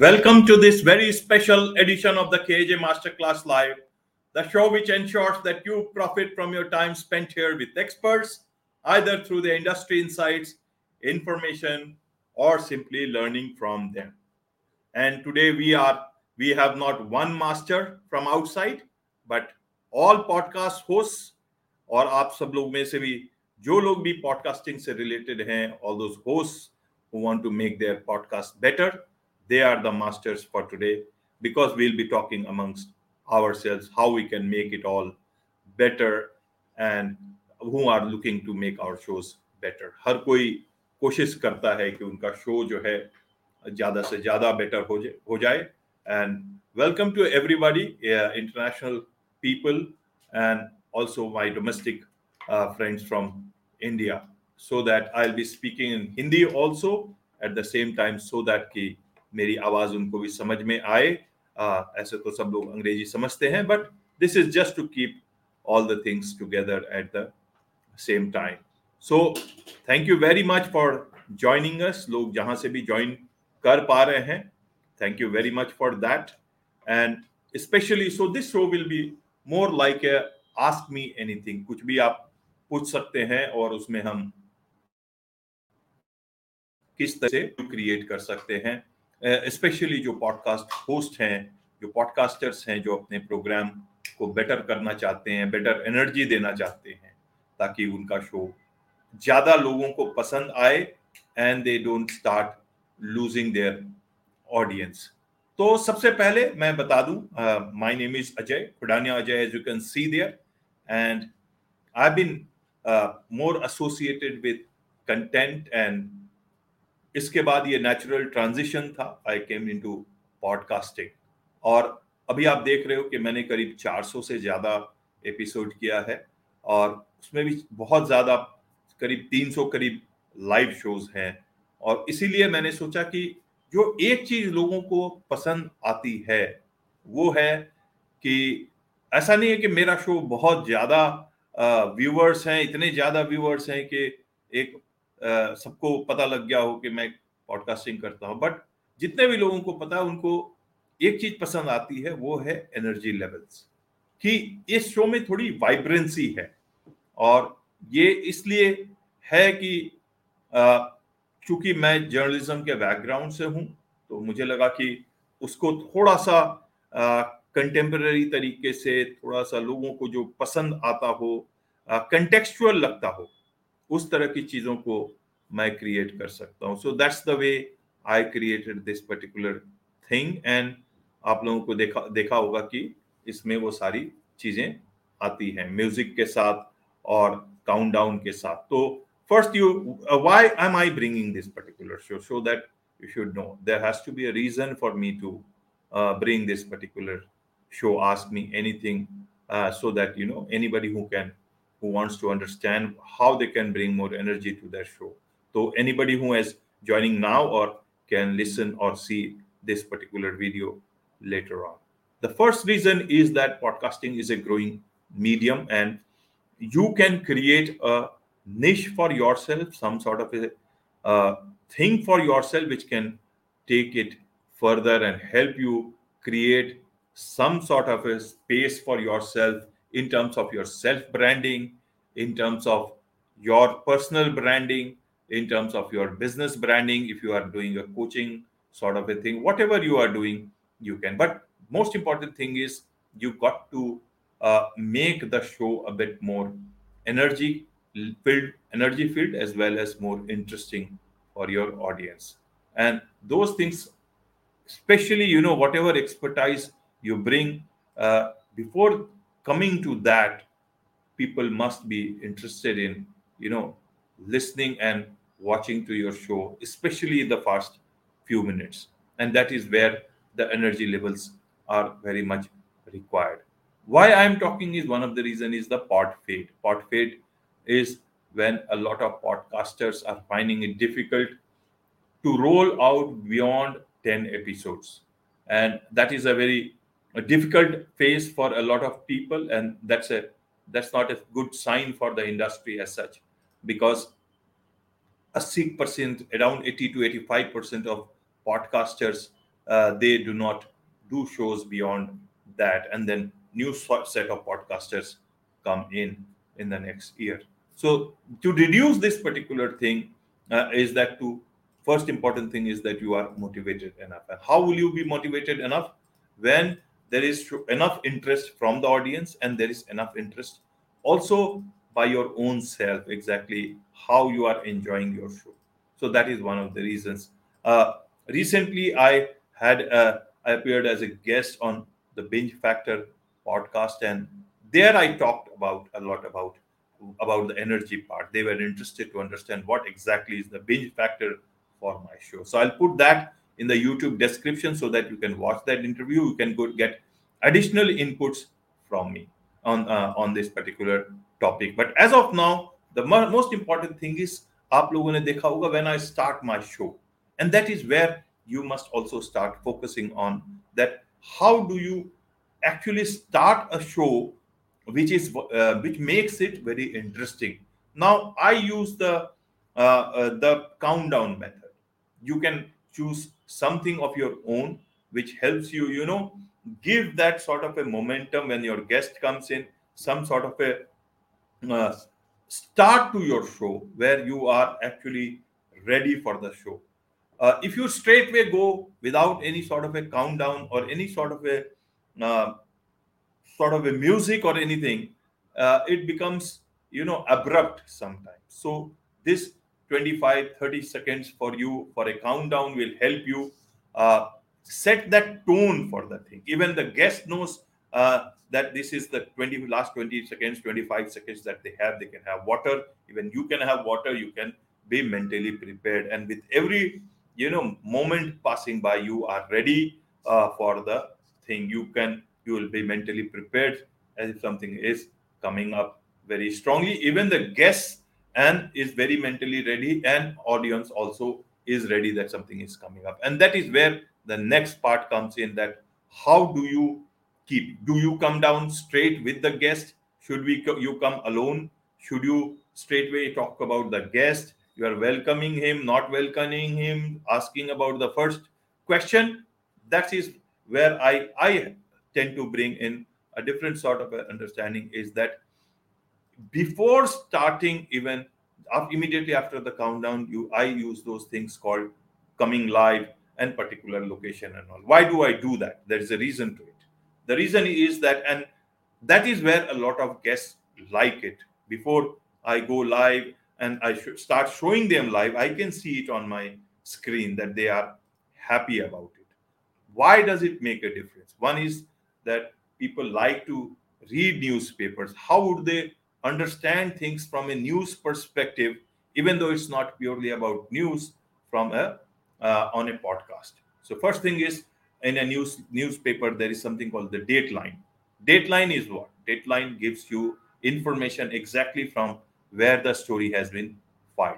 Welcome to this very special edition of the KJ Masterclass Live, the show which ensures that you profit from your time spent here with experts, either through the industry insights, information, or simply learning from them. And today we are we have not one master from outside, but all podcast hosts और आप सब लोग में से भी जो लोग भी पॉडकास्टिंग से रिलेटेड हैं all those hosts who want to make their podcast better they are the masters for today because we'll be talking amongst ourselves how we can make it all better and who are looking to make our shows better हर कोई कोशिश करता है कि उनका show जो है ज़्यादा से ज़्यादा बेटर हो जाए हो जाए and welcome to everybody international people and also my domestic uh, friends from India, so that I'll be speaking in Hindi also at the same time, so that कि मेरी आवाज़ उनको भी समझ में आए। uh, ऐसे तो सब लोग अंग्रेज़ी समझते हैं but this is just to keep all the things together at the same time so thank you very much for joining us लोग जहाँ से भी ज्वाइन कर पा रहे हैं thank you very much for that and specially so this show will be more like a ask me anything कुछ भी आप पूछ सकते हैं और उसमें हम किस तरह से क्रिएट कर सकते हैं। स्पेशली जो पॉडकास्ट होस्ट हैं, जो पॉडकास्टर्स हैं जो अपने प्रोग्राम को बेटर करना चाहते हैं बेटर एनर्जी देना चाहते हैं, ताकि उनका शो ज़्यादा लोगों को पसंद आए and they don't start losing their audience तो सबसे पहले मैं बता दूँ my name is Ajay Khudania Ajay as you can see there and I been more associated with content and इसके बाद ये नेचुरल ट्रांजिशन था आई केम इन टू पॉडकास्टिंग और अभी आप देख रहे हो कि मैंने करीब 400 से ज़्यादा एपिसोड किया है और उसमें भी बहुत ज़्यादा, करीब 300 करीब लाइव शोज़ हैं। और इसीलिए मैंने सोचा कि जो एक चीज़ लोगों को पसंद आती है, वो है कि ऐसा नहीं है कि मेरा शो बहुत ज़्यादा व्यूअर्स हैं, इतने ज़्यादा व्यूअर्स हैं कि एक सबको पता लग गया हो कि मैं पॉडकास्टिंग करता हूँ बट जितने भी लोगों को पता है, उनको एक चीज़ पसंद आती है, वो है एनर्जी लेवल्स कि इस शो में थोड़ी वाइब्रेंसी है, और ये इसलिए है कि चूँकि मैं जर्नलिज्म के बैकग्राउंड से हूँ तो मुझे लगा कि उसको थोड़ा सा कंटेम्प्रेरी तरीके से, थोड़ा सा लोगों को जो पसंद आता हो कंटेक्चुअल लगता हो उस तरह की चीज़ों को मैं क्रिएट कर सकता हूँ। So that's the way I created this particular thing and आप लोगों को देखा देखा होगा कि इसमें वो सारी चीज़ें आती हैं म्यूज़िक के साथ और काउंट डाउन के साथ। तो first you why am I bringing this particular show show that you should know there has to be a reason for me to bring this particular show ask me anything so that you know anybody who can who wants to understand how they can bring more energy to their show. So anybody who is joining now or can listen or see this particular video later on. The first reason is that podcasting is a growing medium and you can create a niche for yourself, some sort of a thing for yourself which can take it further and help you create some sort of a space for yourself in terms of your self branding, in terms of your personal branding, in terms of your business branding. If you are doing a coaching sort of a thing, whatever you are doing, you can. But most important thing is you got to uh, make the show a bit more energy filled energy filled as well as more interesting for your audience and those things especially you know whatever expertise you bring uh, before coming to that people must be interested in you know listening and watching to your show especially the first few minutes. And that is where the energy levels are very much required. Why i am talking is one of the reason is the pod fade. Pod fade is when a lot of podcasters are finding it difficult to roll out beyond 10 episodes. And that is a very a difficult phase for a lot of people and that's a that's not a good sign for the industry as such because a 6% around 80 to 85% of podcasters uh, they do not do shows beyond that and then new set of podcasters come in in the next year. So to reduce this particular thing uh, is that to first important thing is that you are motivated enough. And how will you be motivated enough? When there is enough interest from the audience and there is enough interest also by your own self exactly how you are enjoying your show. So that is one of the reasons. Uh, recently i had uh, i appeared as a guest on the binge factor podcast and there i talked about a lot about about the energy part. They were interested to understand what exactly is the binge factor for my show. So i'll put that in the youtube description so that you can watch that interview you can go get additional inputs from me on uh, on this particular topic but as of now the most important thing is आप लोगों ने देखा होगा when I start my show and that is where you must also start focusing on that how do you actually start a show which is uh, which makes it very interesting now i use the uh, uh, the countdown method you can choose something of your own which helps you you know give that sort of a momentum when your guest comes in some sort of a uh, start to your show where you are actually ready for the show. Uh, if you straightway go without any sort of a countdown or any sort of a uh, sort of a music or anything uh, it becomes you know abrupt sometimes. So this 25 30 seconds for you for a countdown will help you uh, set that tone for the thing. Even the guest knows uh, that this is the 20 last 20 seconds 25 seconds that they have they can have water. Even you can have water you can be mentally prepared. And with every you know moment passing by you are ready uh, for the thing. You can you will be mentally prepared as if something is coming up very strongly. Even the guest and is very mentally ready and audience also is ready that something is coming up. And that is where the next part comes in that how do you keep? Do you come down straight with the guest? Should we you come alone? Should you straightway talk about the guest? You are welcoming him not welcoming him asking about the first question? That is where i i tend to bring in a different sort of understanding is that before starting even immediately after the countdown you i use those things called coming live and particular location and all. Why do i do that? There is a reason to it. The reason is that and that is where a lot of guests like it. Before i go live and i start showing them live i can see it on my screen that they are happy about it. Why does it make a difference? One is that people like to read newspapers. How would they understand things from a news perspective even though it's not purely about news from a uh, on a podcast. So first thing is in a news newspaper there is something called the dateline. Dateline is what? Dateline gives you information exactly from where the story has been filed.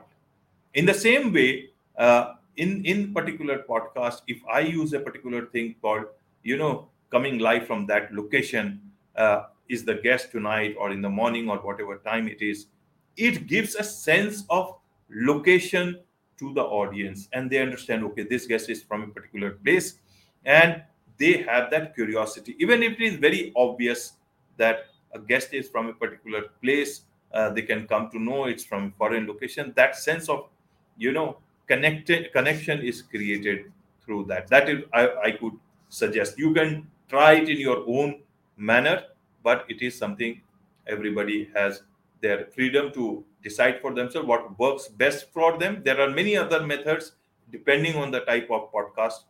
In the same way uh, in in particular podcast if i use a particular thing called you know coming live from that location uh, is the guest tonight or in the morning or whatever time it is it gives a sense of location to the audience. And they understand okay this guest is from a particular place and they have that curiosity. Even if it is very obvious that a guest is from a particular place uh, they can come to know it's from a foreign location that sense of you know connected connection is created through that. That is I, I could suggest. You can try it in your own manner but it is something everybody has their freedom to decide for themselves what works best for them. There are many other methods depending on the type of podcast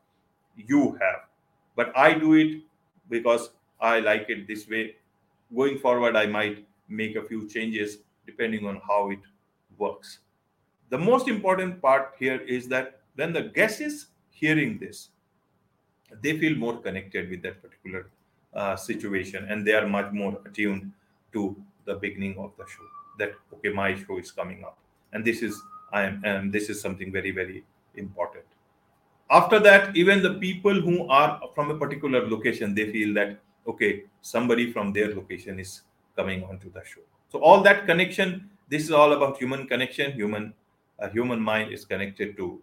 you have. But i do it because i like it this way. Going forward i might make a few changes depending on how it works. The most important part here is that when the guest is hearing this they feel more connected with that particular uh, situation and they are much more attuned to the beginning of the show that okay my show is coming up. And this is i am and this is something very very important. After that even the people who are from a particular location they feel that okay somebody from their location is coming onto the show. So all that connection this is all about human connection human a human mind is connected to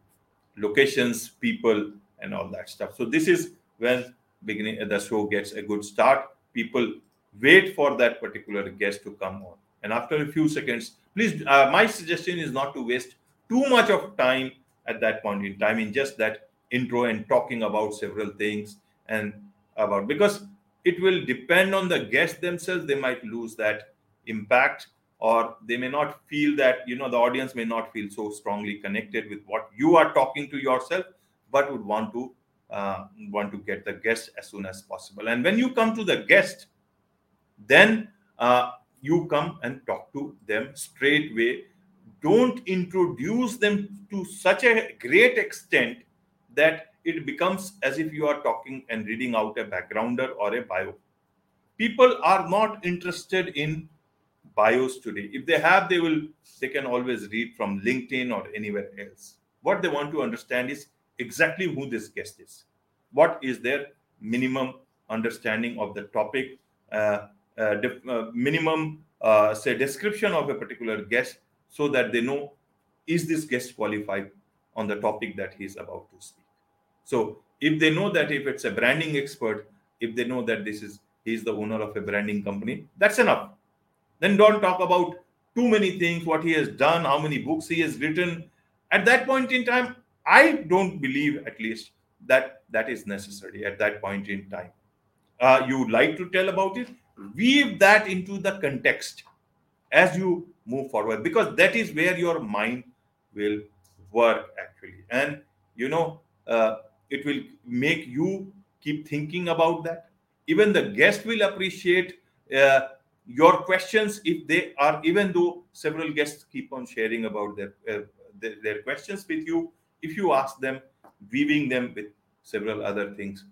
locations people and all that stuff. So this is when beginning the show gets a good start. People wait for that particular guest to come on, and after a few seconds, please. Uh, my suggestion is not to waste too much of time at that point in time in just that intro and talking about several things and about because it will depend on the guests themselves. They might lose that impact or they may not feel that you know the audience may not feel so strongly connected with what you are talking to yourself but would want to uh, want to get the guest as soon as possible. And when you come to the guest then uh, you come and talk to them straight away don't introduce them to such a great extent that it becomes as if you are talking and reading out a backgrounder or a bio. People are not interested in bios today. If they have they will they can always read from linkedin or anywhere else. What they want to understand is exactly who this guest is. What is their minimum understanding of the topic uh, uh, def- uh, minimum uh, say description of a particular guest so that they know is this guest qualified on the topic that he is about to speak? So if they know that if it's a branding expert if they know that this is he's the owner of a branding company that's enough. Then don't talk about too many things, what he has done, how many books he has written. At that point in time, I don't believe, at least, that that is necessary at that point in time. Uh, you would like to tell about it, weave that into the context as you move forward, because that is where your mind will work actually. And you know, uh, it will make you keep thinking about that. Even the guest will appreciate. Uh, your questions if they are even though several guests keep on sharing about their, uh, their, their questions with you if you ask them weaving them with several other things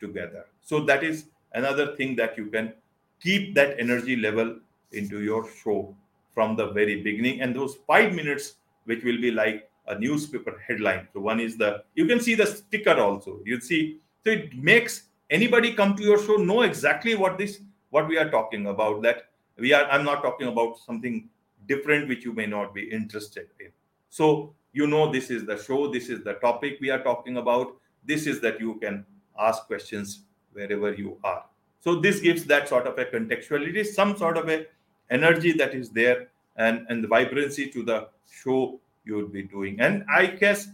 together. So that is another thing that you can keep that energy level into your show from the very beginning. And those 5 minutes which will be like a newspaper headline. So one is the you can see the sticker also. You see so it makes anybody come to your show know exactly what this what we are talking about that we are i'm not talking about something different which you may not be interested in. So you know this is the show this is the topic we are talking about this is that you can ask questions wherever you are. So this gives that sort of a contextuality some sort of a energy that is there and and the vibrancy to the show you would be doing. And i guess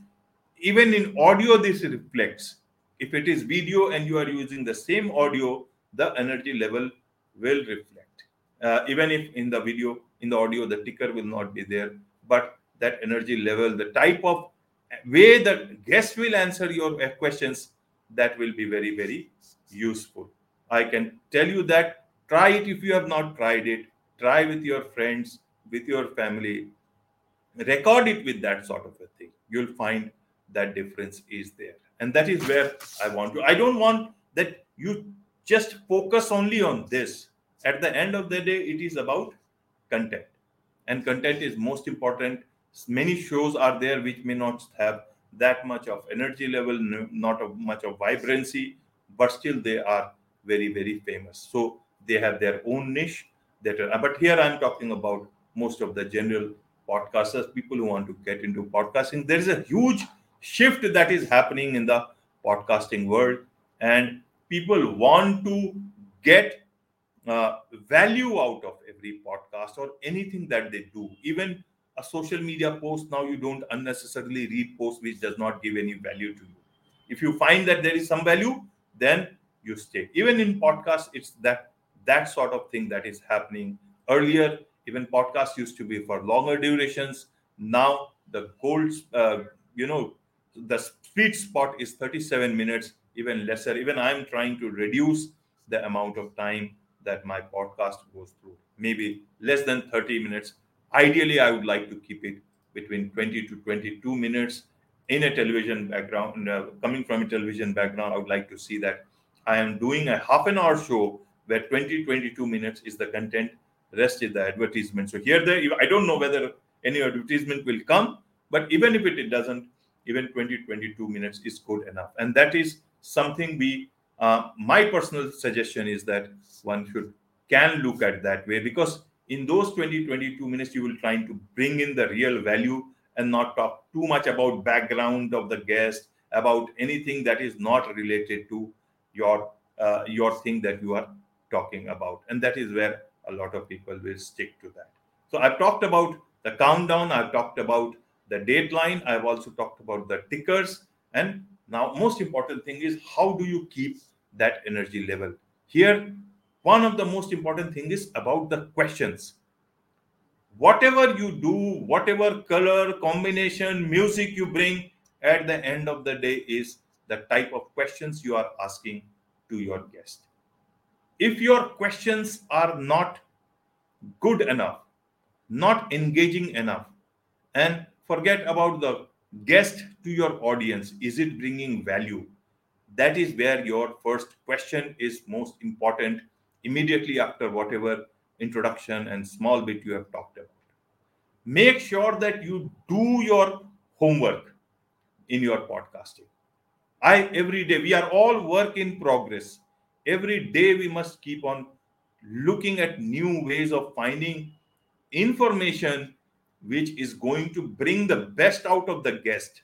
even in audio this reflects. If it is video and you are using the same audio the energy level will reflect. Uh, even if in the video, in the audio, the ticker will not be there, but that energy level, the type of way the guest will answer your questions, that will be very, very useful. I can tell you that try it if you have not tried it. Try with your friends, with your family. Record it with that sort of a thing. You'll find that difference is there. And that is where I want to. I don't want that you just focus only on this at the end of the day it is about content and content is most important many shows are there which may not have that much of energy level not of much of vibrancy but still they are very very famous. So they have their own niche that are, but here i'm talking about most of the general podcasters people who want to get into podcasting. There is a huge shift that is happening in the podcasting world and people want to get uh, value out of every podcast or anything that they do. Even a social media post now you don't unnecessarily read posts which does not give any value to you if you find that there is some value then you stay even in podcasts it's that that sort of thing that is happening earlier even podcasts used to be for longer durations now the gold uh, you know the sweet spot is 37 minutes even lesser even i'm trying to reduce the amount of time that my podcast goes through. Maybe less than 30 minutes. Ideally, I would like to keep it between 20 to 22 minutes in a television background. Uh, coming from a television background, I would like to see that I am doing a half an hour show where 20 22 minutes is the content, rest is the advertisement. So here, there, I don't know whether any advertisement will come, but even if it doesn't, even 20 22 minutes is good enough. And that is something we uh, my personal suggestion is that one should can look at that way because in those 20 22 minutes you will try to bring in the real value and not talk too much about background of the guest about anything that is not related to your uh, your thing that you are talking about. And that is where a lot of people will stick to that. So i've talked about the countdown i've talked about the dateline i've also talked about the tickers and now most important thing is how do you keep that energy level? Here one of the most important thing is about the questions. Whatever you do whatever color combination music you bring at the end of the day is the type of questions you are asking to your guest. If your questions are not good enough not engaging enough and forget about the guest to your audience is it bringing value? That is where your first question is most important immediately after whatever introduction and small bit you have talked about. Make sure that you do your homework in your podcasting. I every day we are all work in progress. Every day we must keep on looking at new ways of finding information which is going to bring the best out of the guest.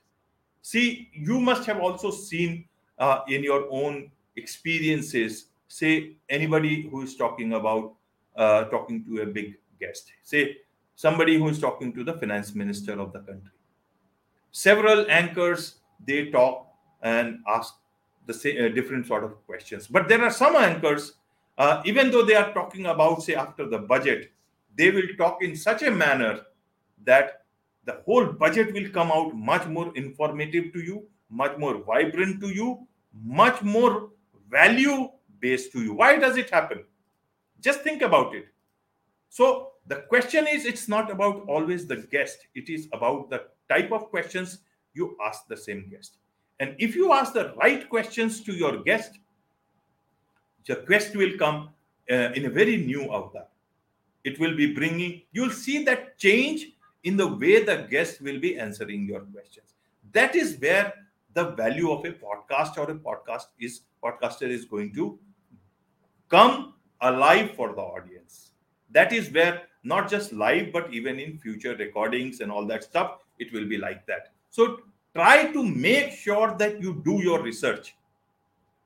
See you must have also seen uh, in your own experiences say anybody who is talking about uh, talking to a big guest. Say somebody who is talking to the finance minister of the country. Several anchors they talk and ask the same, uh, different sort of questions. But there are some anchors uh, even though they are talking about say after the budget they will talk in such a manner that the whole budget will come out much more informative to you much more vibrant to you much more value based to you. Why does it happen? Just think about it. So the question is it's not about always the guest. It is about the type of questions you ask the same guest. And if you ask the right questions to your guest the guest will come uh, in a very new avatar. It will be bringing you'll see that change in the way the guest will be answering your questions. That is where the value of a podcast or a podcast is podcaster is going to come alive for the audience. That is where not just live but even in future recordings and all that stuff it will be like that. So try to make sure that you do your research.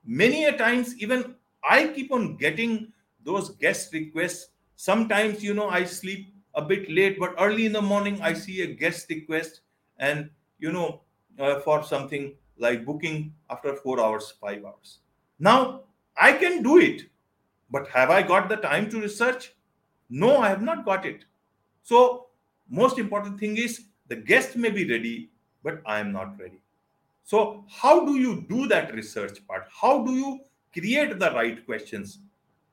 Many a times even i keep on getting those guest requests. Sometimes you know i sleep a bit late but early in the morning i see a guest request and you know uh, for something like booking after 4 hours 5 hours. Now i can do it but have i got the time to research? No i have not got it. So most important thing is the guest may be ready but i am not ready. So how do you do that research part? How do you create the right questions?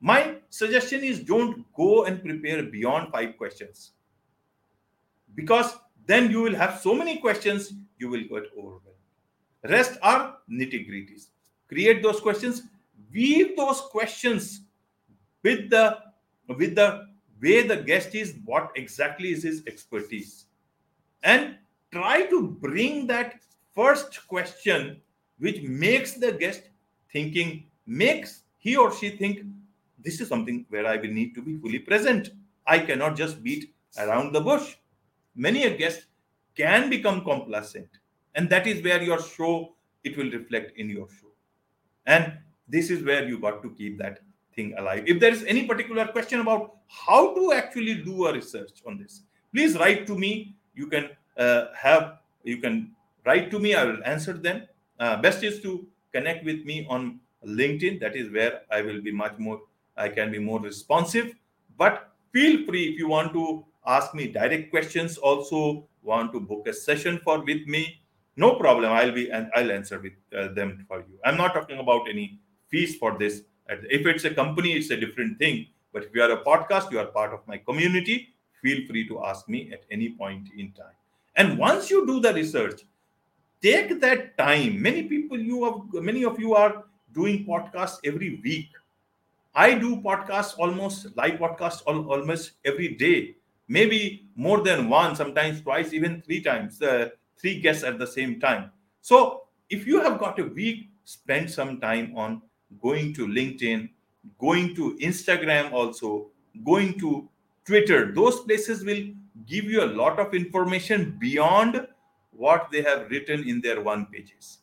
My suggestion is don't go and prepare beyond five questions. Because then you will have so many questions you will get overwhelmed. Rest are nitty gritties create those questions. Weave those questions with the with the way the guest is what exactly is his expertise? And try to bring that first question which makes the guest thinking makes he or she think this is something where i will need to be fully present. I cannot just beat around the bush. Many a guest can become complacent and that is where your show it will reflect in your show. And this is where you got to keep that thing alive. If there is any particular question about how to actually do a research on this, please write to me. You can uh, have you can write to me. I will answer them. Uh, best is to connect with me on LinkedIn. That is where I will be much more. I can be more responsive. But feel free if you want to ask me direct questions. Also want to book a session for with me. No problem. I'll be and I'll answer with uh, them for you. I'm not talking about any fees for this if it's a company, it's a different thing. But if you are a podcast, you are part of my community. Feel free to ask me at any point in time. And once you do the research, take that time. Many people, you have, many of you are doing podcasts every week. I do podcasts almost live podcasts almost every day, maybe more than one, sometimes twice, even three times, uh, three guests at the same time. So if you have got a week, spend some time on going to LinkedIn, going to Instagram, also going to Twitter. Those places will give you a lot of information beyond what they have written in their one pages.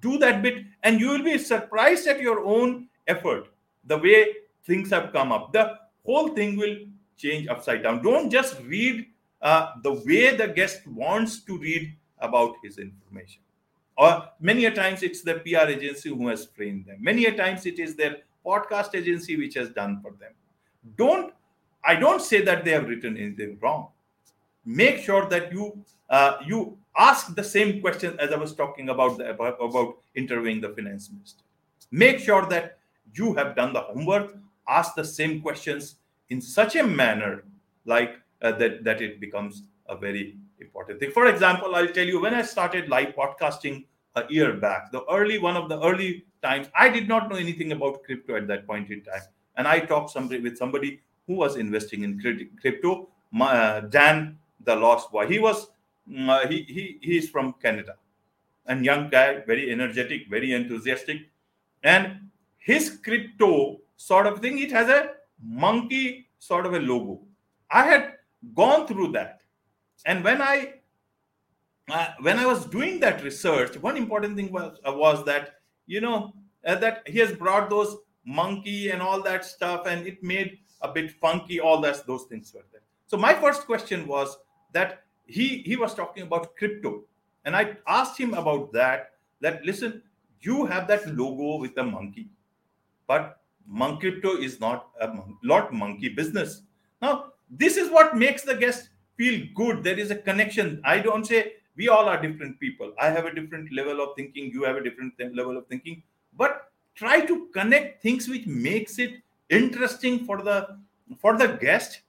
do that bit and you will be surprised at your own effort the way things have come up the whole thing will change upside down don't just read uh, the way the guest wants to read about his information or many a times it's the pr agency who has framed them many a times it is their podcast agency which has done for them don't i don't say that they have written anything wrong make sure that you uh, you ask the same question as I was talking about the, about, about interviewing the finance minister. Make sure that you have done the homework. Ask the same questions in such a manner like uh, that that it becomes a very important thing. For example, I'll tell you when I started live podcasting a year back, the early one of the early times, I did not know anything about crypto at that point in time, and I talked somebody with somebody who was investing in crypto. My, uh, Dan, the lost boy, he was Mm, uh, he he he's from Canada, and young guy, very energetic, very enthusiastic, and his crypto sort of thing. It has a monkey sort of a logo. I had gone through that, and when I uh, when I was doing that research, one important thing was uh, was that you know uh, that he has brought those monkey and all that stuff, and it made a bit funky. All that those things were there. So my first question was that he he was talking about crypto and i asked him about that that listen you have that logo with the monkey but monk crypto is not a lot monkey business now this is what makes the guest feel good there is a connection i don't say we all are different people i have a different level of thinking you have a different level of thinking but try to connect things which makes it interesting for the for the guest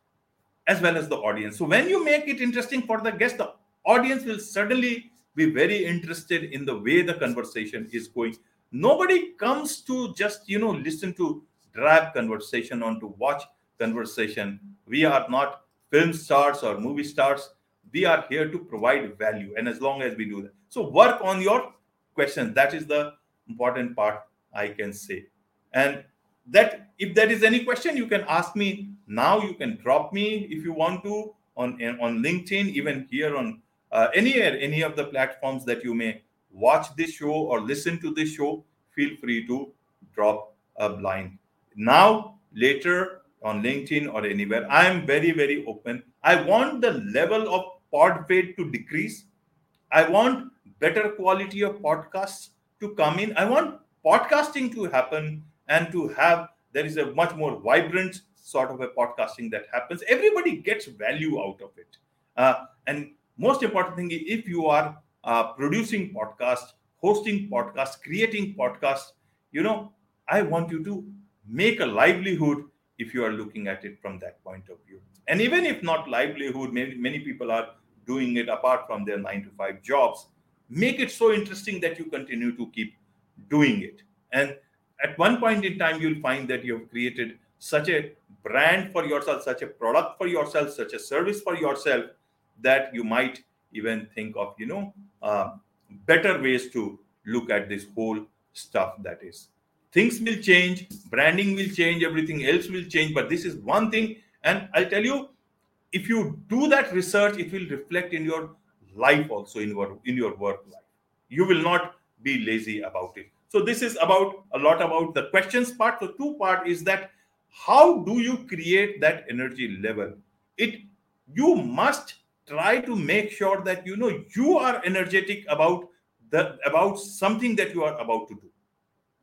as well as the audience. So when you make it interesting for the guest, the audience will certainly be very interested in the way the conversation is going. Nobody comes to just you know listen to drab conversation on to watch conversation. We are not film stars or movie stars. We are here to provide value, and as long as we do that, so work on your questions That is the important part I can say. And that if there is any question you can ask me now you can drop me if you want to on on linkedin even here on uh, anywhere any of the platforms that you may watch this show or listen to this show feel free to drop a line now later on linkedin or anywhere. I am very very open. I want the level of pod fade to decrease. I want better quality of podcasts to come in. I want podcasting to happen and to have there is a much more vibrant sort of a podcasting that happens. Everybody gets value out of it. Uh, and most important thing if you are uh, producing podcasts, hosting podcasts, creating podcasts, you know i want you to make a livelihood if you are looking at it from that point of view. And even if not livelihood many, many people are doing it apart from their 9 to 5 jobs. Make it so interesting that you continue to keep doing it. And at one point in time you'll find that you've created such a brand for yourself such a product for yourself such a service for yourself that you might even think of you know uh, better ways to look at this whole stuff that is things will change branding will change everything else will change but this is one thing and i'll tell you if you do that research it will reflect in your life also in your in your work life you will not be lazy about it so this is about a lot about the questions part. The two part is that how do you create that energy level? It you must try to make sure that you know you are energetic about the about something that you are about to do,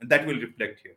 that will reflect here.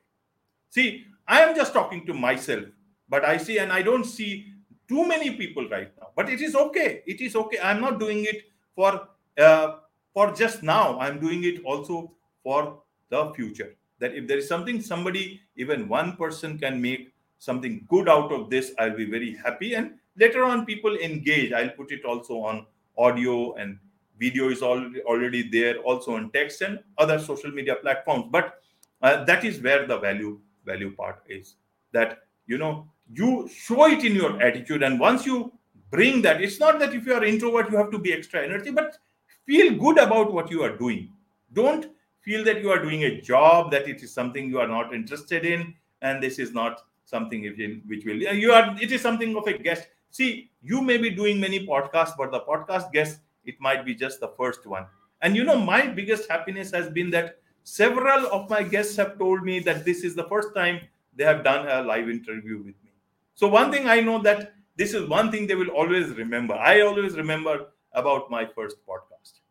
See, I am just talking to myself, but I see and I don't see too many people right now. But it is okay. It is okay. I'm not doing it for uh, for just now. I'm doing it also for the future. That if there is something somebody, even one person can make something good out of this, I'll be very happy. And later on, people engage. I'll put it also on audio and video is already already there, also on text and other social media platforms. But uh, that is where the value value part is. That you know you show it in your attitude, and once you bring that, it's not that if you are introvert you have to be extra energy, but feel good about what you are doing. Don't feel that you are doing a job that it is something you are not interested in and this is not something which will you are it is something of a guest see you may be doing many podcasts but the podcast guest it might be just the first one and you know my biggest happiness has been that several of my guests have told me that this is the first time they have done a live interview with me. So one thing I know that this is one thing they will always remember. I always remember about my first podcast.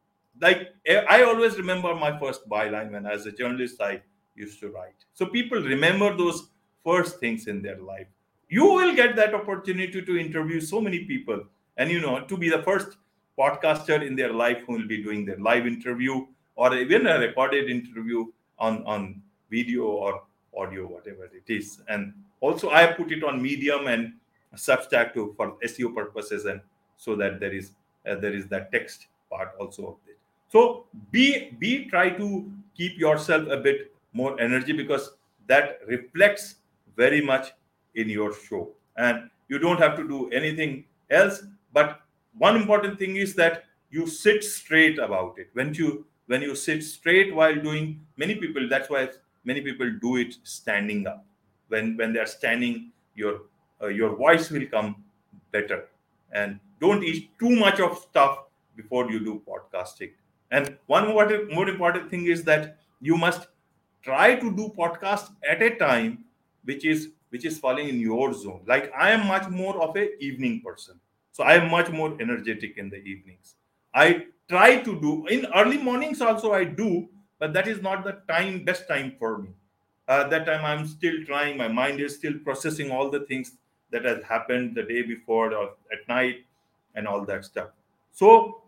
Like eh, I always remember my first byline when as a journalist I used to write. So people remember those first things in their life. You will get that opportunity to interview so many people and you know to be the first podcaster in their life who will be doing their live interview or even a recorded interview on on video or audio whatever it is. And also i put it on medium and substack for seo purposes and so that there is uh, there is that text part also of it. So be be try to keep yourself a bit more energy because that reflects very much in your show. And you don't have to do anything else but one important thing is that you sit straight about it. When you when you sit straight while doing many people that's why many people do it standing up. When when they're standing your uh, your voice will come better. And don't eat too much of stuff before you do podcasting. And one more, more important thing is that you must try to do podcast at a time which is which is falling in your zone. Like i am much more of a evening person. So i am much more energetic in the evenings. I try to do. In early mornings also i do but that is not the time best time for me. Uh, that time i'm still trying my mind is still processing all the things that has happened the day before or at night and all that stuff. So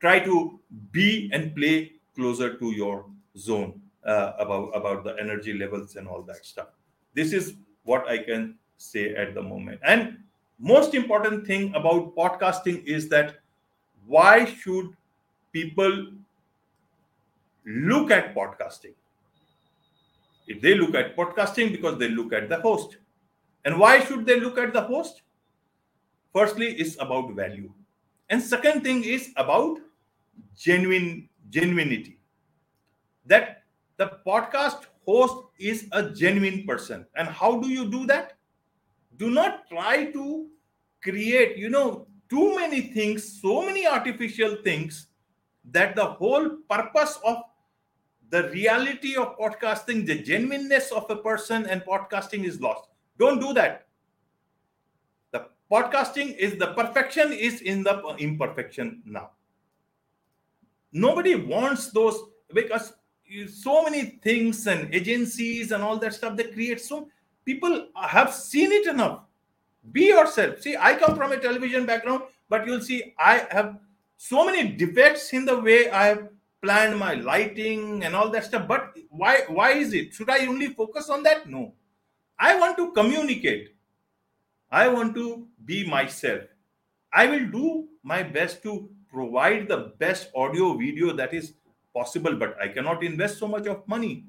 try to be and play closer to your zone uh, about about the energy levels and all that stuff. This is what i can say at the moment. And most important thing about podcasting is that why should people look at podcasting? If they look at podcasting because they look at the host. And why should they look at the host? Firstly it's about value. And second thing is about genuine genuinity. That the podcast host is a genuine person. And how do you do that? Do not try to create you know too many things, so many artificial things that the whole purpose of the reality of podcasting, the genuineness of a person and podcasting is lost. Don't do that. The podcasting is the perfection is in the imperfection now. Nobody wants those because so many things and agencies and all that stuff they create so people have seen it enough be yourself. See i come from a television background but you'll see i have so many defects in the way i have planned my lighting and all that stuff. But why why is it? Should i only focus on that? No. I want to communicate. I want to be myself. I will do my best to provide the best audio video that is possible but i cannot invest so much of money.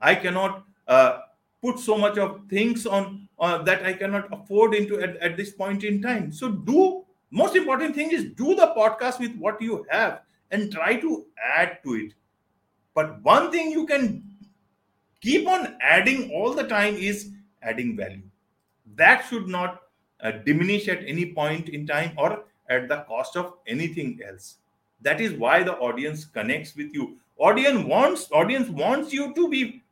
I cannot uh, put so much of things on uh, that I cannot afford into at, at this point in time. So do most important thing is do the podcast with what you have and try to add to it. But one thing you can keep on adding all the time is adding value. That should not uh, diminish at any point in time or at the cost of anything else. That is why the audience connects with you. Audience wants audience wants you to be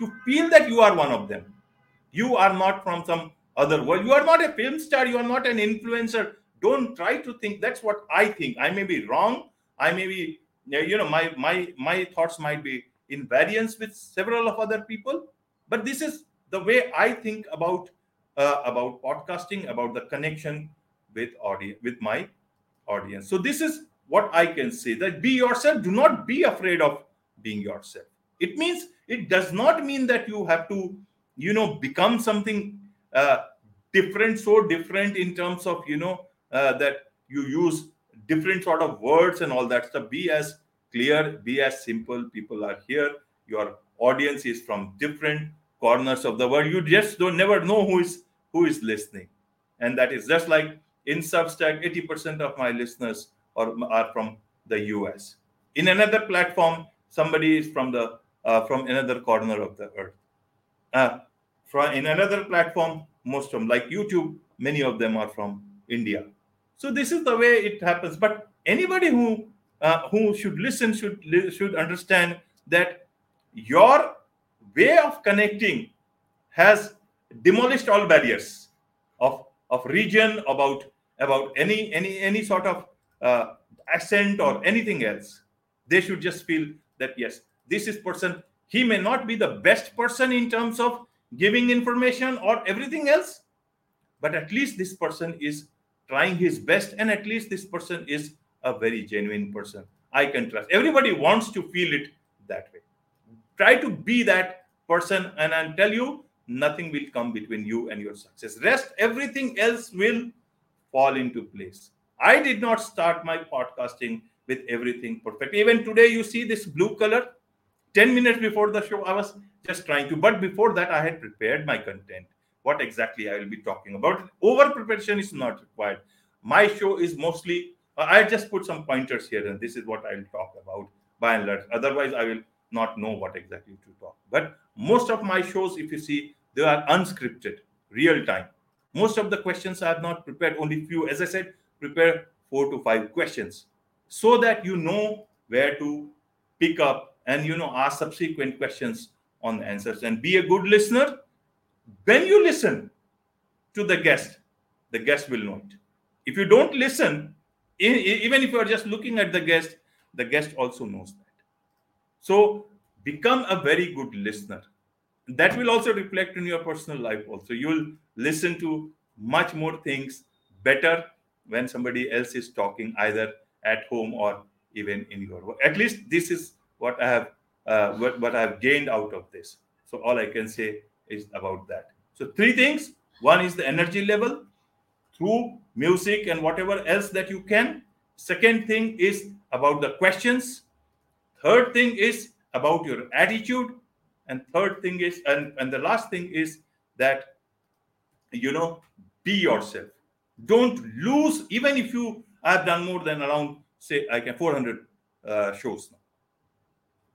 to feel that you are one of them. You are not from some other world. You are not a film star. You are not an influencer. Don't try to think. That's what I think. I may be wrong. I may be, you know, my my my thoughts might be in variance with several of other people. But this is the way I think about uh, about podcasting, about the connection with audience, with my audience. So this is what I can say: that be yourself. Do not be afraid of being yourself it means it does not mean that you have to you know become something uh, different so different in terms of you know uh, that you use different sort of words and all that stuff. Be as clear be as simple people are here. Your audience is from different corners of the world. You just don't never know who is who is listening. And that is just like in substack 80% of my listeners are, are from the us in another platform somebody is from the uh, from another corner of the earth. Uh, from in another platform, most of them, like YouTube, many of them are from India. So this is the way it happens. But anybody who uh, who should listen should should understand that your way of connecting has demolished all barriers of of region about about any any any sort of uh, accent or anything else they should just feel that yes this is person he may not be the best person in terms of giving information or everything else but at least this person is trying his best and at least this person is a very genuine person. I can trust. Everybody wants to feel it that way. Try to be that person and i'll tell you nothing will come between you and your success. Rest everything else will fall into place. I did not start my podcasting with everything perfect. Even today you see this blue color 10 minutes before the show i was just trying to but before that i had prepared my content. What exactly i will be talking about? Over preparation is not required. My show is mostly uh, i just put some pointers here and this is what i'll talk about by and large. Otherwise i will not know what exactly to talk. But most of my shows if you see they are unscripted real time. Most of the questions have not prepared. Only few as i said prepare four to five questions so that you know where to pick up and you know ask subsequent questions on the answers. And be a good listener. When you listen to the guest the guest will know it. If you don't listen even if you are just looking at the guest the guest also knows that. So become a very good listener. That will also reflect in your personal life also. You'll listen to much more things better when somebody else is talking either at home or even in your work. At least this is what i have uh, what, what i have gained out of this. So all i can say is about that. So three things. One is the energy level through music and whatever else that you can. Second thing is about the questions. Third thing is about your attitude. And third thing is and, and the last thing is that you know be yourself. Don't lose even if you have done more than around say i can 400 uh, shows now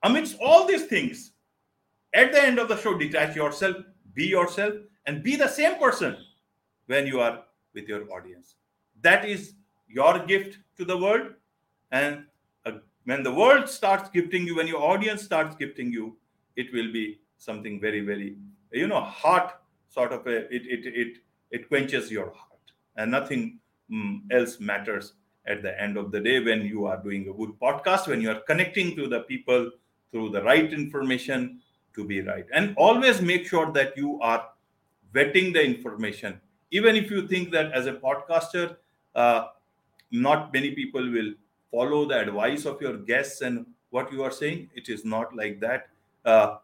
amidst all these things at the end of the show detach yourself be yourself and be the same person when you are with your audience. That is your gift to the world. And uh, when the world starts gifting you when your audience starts gifting you it will be something very very you know heart sort of a it it it, it quenches your heart. And nothing um, else matters at the end of the day when you are doing a good podcast when you are connecting to the people through the right information to be right and always make sure that you are vetting the information even if you think that as a podcaster uh, not many people will follow the advice of your guests and what you are saying it is not like that uh,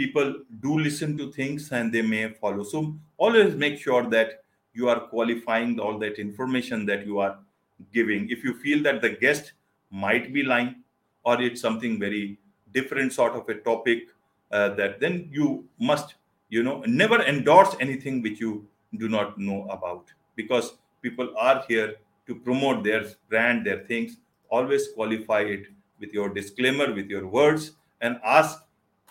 people do listen to things and they may follow. So always make sure that you are qualifying all that information that you are giving. If you feel that the guest might be lying or it's something very different sort of a topic, uh, that then you must, you know, never endorse anything which you do not know about because people are here to promote their brand, their things. Always qualify it with your disclaimer, with your words, and ask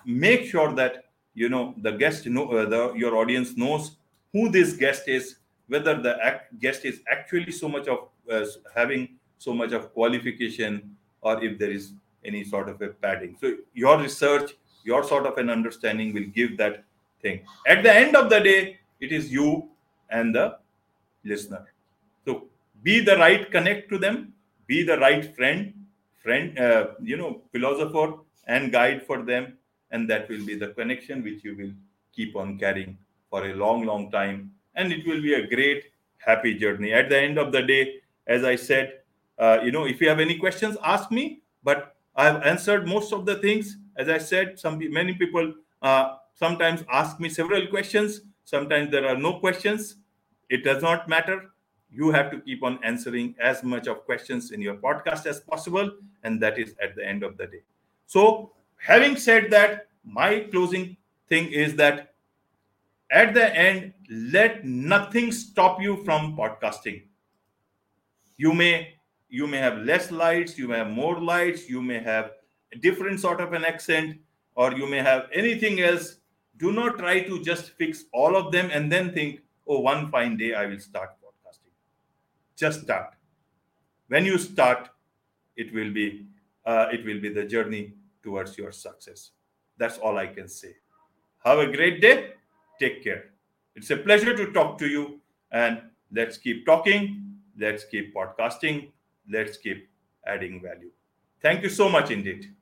make sure that you know the guest know uh, the your audience knows who this guest is whether the act, guest is actually so much of uh, having so much of qualification or if there is any sort of a padding. So your research your sort of an understanding will give that thing. At the end of the day it is you and the listener. So be the right connect to them be the right friend friend uh, you know philosopher and guide for them and that will be the connection which you will keep on carrying for a long long time. And it will be a great happy journey. At the end of the day as i said uh, you know if you have any questions ask me. But i have answered most of the things. As i said some many people uh, sometimes ask me several questions. Sometimes there are no questions. It does not matter. You have to keep on answering as much of questions in your podcast as possible and that is at the end of the day. So having said that, my closing thing is that at the end, let nothing stop you from podcasting. You may you may have less lights, you may have more lights, you may have a different sort of an accent, or you may have anything else. Do not try to just fix all of them and then think, oh, one fine day I will start podcasting. Just start. When you start, it will be uh, it will be the journey towards your success. That's all I can say. Have a great day. Take care. It's a pleasure to talk to you. And let's keep talking. Let's keep podcasting. Let's keep adding value. Thank you so much indeed.